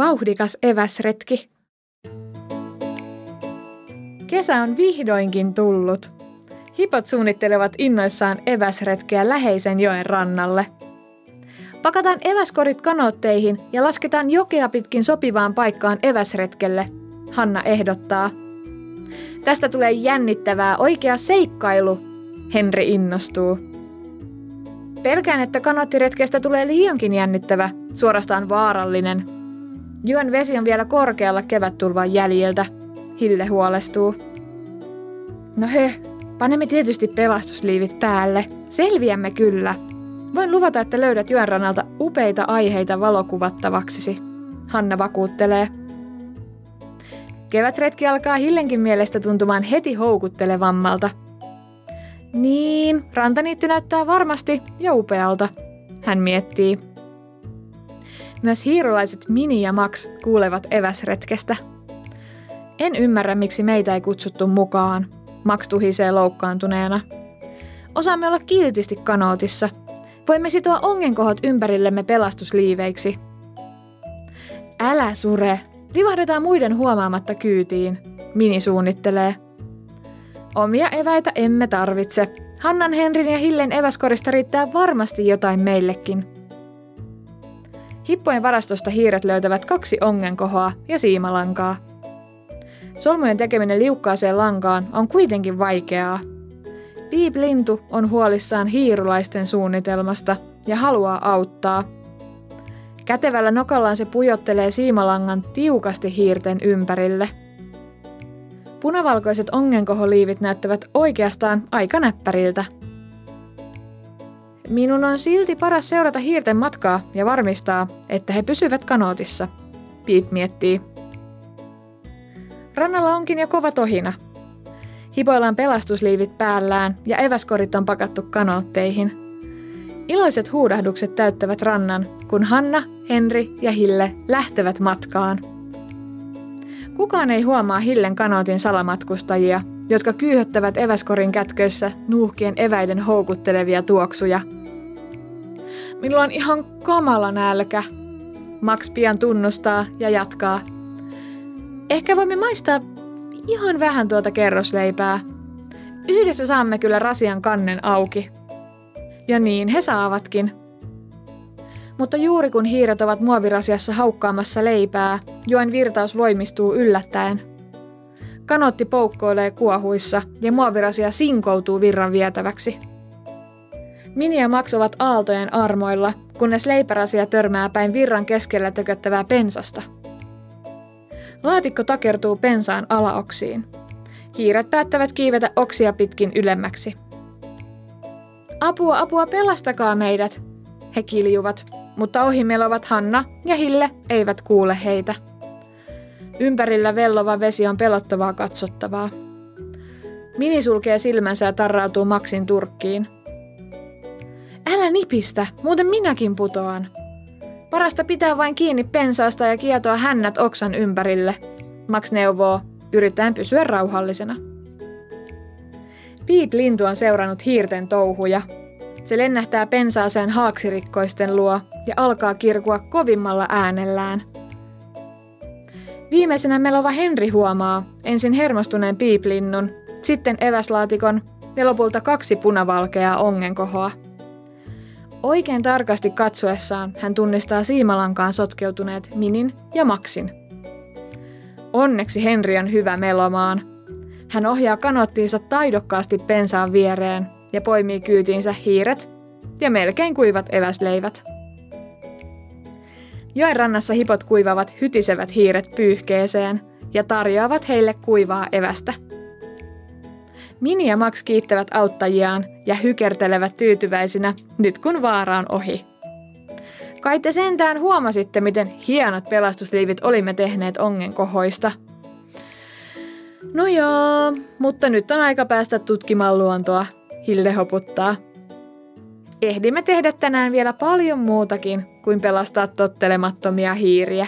Vauhdikas eväsretki. Kesä on vihdoinkin tullut. Hipot suunnittelevat innoissaan eväsretkeä läheisen joen rannalle. Pakataan eväskorit kanootteihin ja lasketaan jokea pitkin sopivaan paikkaan eväsretkelle, Hanna ehdottaa. Tästä tulee jännittävää oikea seikkailu, Henri innostuu. Pelkään, että kanoottiretkestä tulee liiankin jännittävä, suorastaan vaarallinen. Joen vesi on vielä korkealla kevättulvan jäljiltä. Hille huolestuu. No hö, panemme tietysti pelastusliivit päälle. Selviämme kyllä. Voin luvata, että löydät joen rannalta upeita aiheita valokuvattavaksisi. Hanna vakuuttelee. Kevätretki alkaa Hillenkin mielestä tuntumaan heti houkuttelevammalta. Niin, rantaniitty näyttää varmasti ja upealta, hän miettii. Myös hiirulaiset Mini ja Max kuulevat eväsretkestä. En ymmärrä, miksi meitä ei kutsuttu mukaan, Max tuhisee loukkaantuneena. Osaamme olla kiltisti kanootissa. Voimme sitoa ongenkohot ympärillemme pelastusliiveiksi. Älä sure, livahdetaan muiden huomaamatta kyytiin, Mini suunnittelee. Omia eväitä emme tarvitse. Hannan, Henrin ja Hillen eväskorista riittää varmasti jotain meillekin. Hippojen varastosta hiiret löytävät kaksi ongenkohoa ja siimalankaa. Solmujen tekeminen liukkaaseen lankaan on kuitenkin vaikeaa. Piip Lintu on huolissaan hiirulaisten suunnitelmasta ja haluaa auttaa. Kätevällä nokallaan se pujottelee siimalangan tiukasti hiirten ympärille. Punavalkoiset ongenkoholiivit näyttävät oikeastaan aika näppäriltä. Minun on silti paras seurata hiirten matkaa ja varmistaa, että he pysyvät kanootissa, Piip miettii. Rannalla onkin jo kova tohina. Hipoillaan pelastusliivit päällään ja eväskorit on pakattu kanootteihin. Iloiset huudahdukset täyttävät rannan, kun Hanna, Henri ja Hille lähtevät matkaan. Kukaan ei huomaa Hillen kanootin salamatkustajia, jotka kyyhöttävät eväskorin kätköissä nuuhkien eväiden houkuttelevia tuoksuja. Minulla on ihan kamala nälkä, Max pian tunnustaa ja jatkaa. Ehkä voimme maistaa ihan vähän tuota kerrosleipää. Yhdessä saamme kyllä rasian kannen auki. Ja niin he saavatkin. Mutta juuri kun hiiret ovat muovirasiassa haukkaamassa leipää, joen virtaus voimistuu yllättäen. Kanotti poukkoilee kuohuissa ja muovirasia sinkoutuu virran vietäväksi. Mini ja Max ovat aaltojen armoilla, kunnes leipärasia törmää päin virran keskellä tököttävää pensasta. Laatikko takertuu pensaan alaoksiin. Hiiret päättävät kiivetä oksia pitkin ylemmäksi. Apua, apua, pelastakaa meidät, he kiljuvat, mutta ohimelovat Hanna ja Hille eivät kuule heitä. Ympärillä vellova vesi on pelottavaa katsottavaa. Mini sulkee silmänsä ja tarrautuu Maxin turkkiin. Älä nipistä, muuten minäkin putoan. Parasta pitää vain kiinni pensaasta ja kietoa hännät oksan ympärille. Max neuvoo, yrittäen pysyä rauhallisena. Piip Lintu on seurannut hiirten touhuja se lennähtää pensaaseen haaksirikkoisten luo ja alkaa kirkua kovimmalla äänellään. Viimeisenä melova Henri huomaa ensin hermostuneen piiplinnun, sitten eväslaatikon ja lopulta kaksi punavalkeaa ongenkohoa. Oikein tarkasti katsoessaan hän tunnistaa siimalankaan sotkeutuneet Minin ja Maxin. Onneksi Henri on hyvä melomaan. Hän ohjaa kanottiinsa taidokkaasti pensaan viereen ja poimii kyytiinsä hiiret ja melkein kuivat eväsleivät. Joen rannassa hipot kuivavat hytisevät hiiret pyyhkeeseen ja tarjoavat heille kuivaa evästä. Mini ja Max kiittävät auttajiaan ja hykertelevät tyytyväisinä nyt kun vaara on ohi. Kai te sentään huomasitte, miten hienot pelastusliivit olimme tehneet ongen kohoista. No joo, mutta nyt on aika päästä tutkimaan luontoa, Hille hoputtaa. Ehdimme tehdä tänään vielä paljon muutakin kuin pelastaa tottelemattomia hiiriä.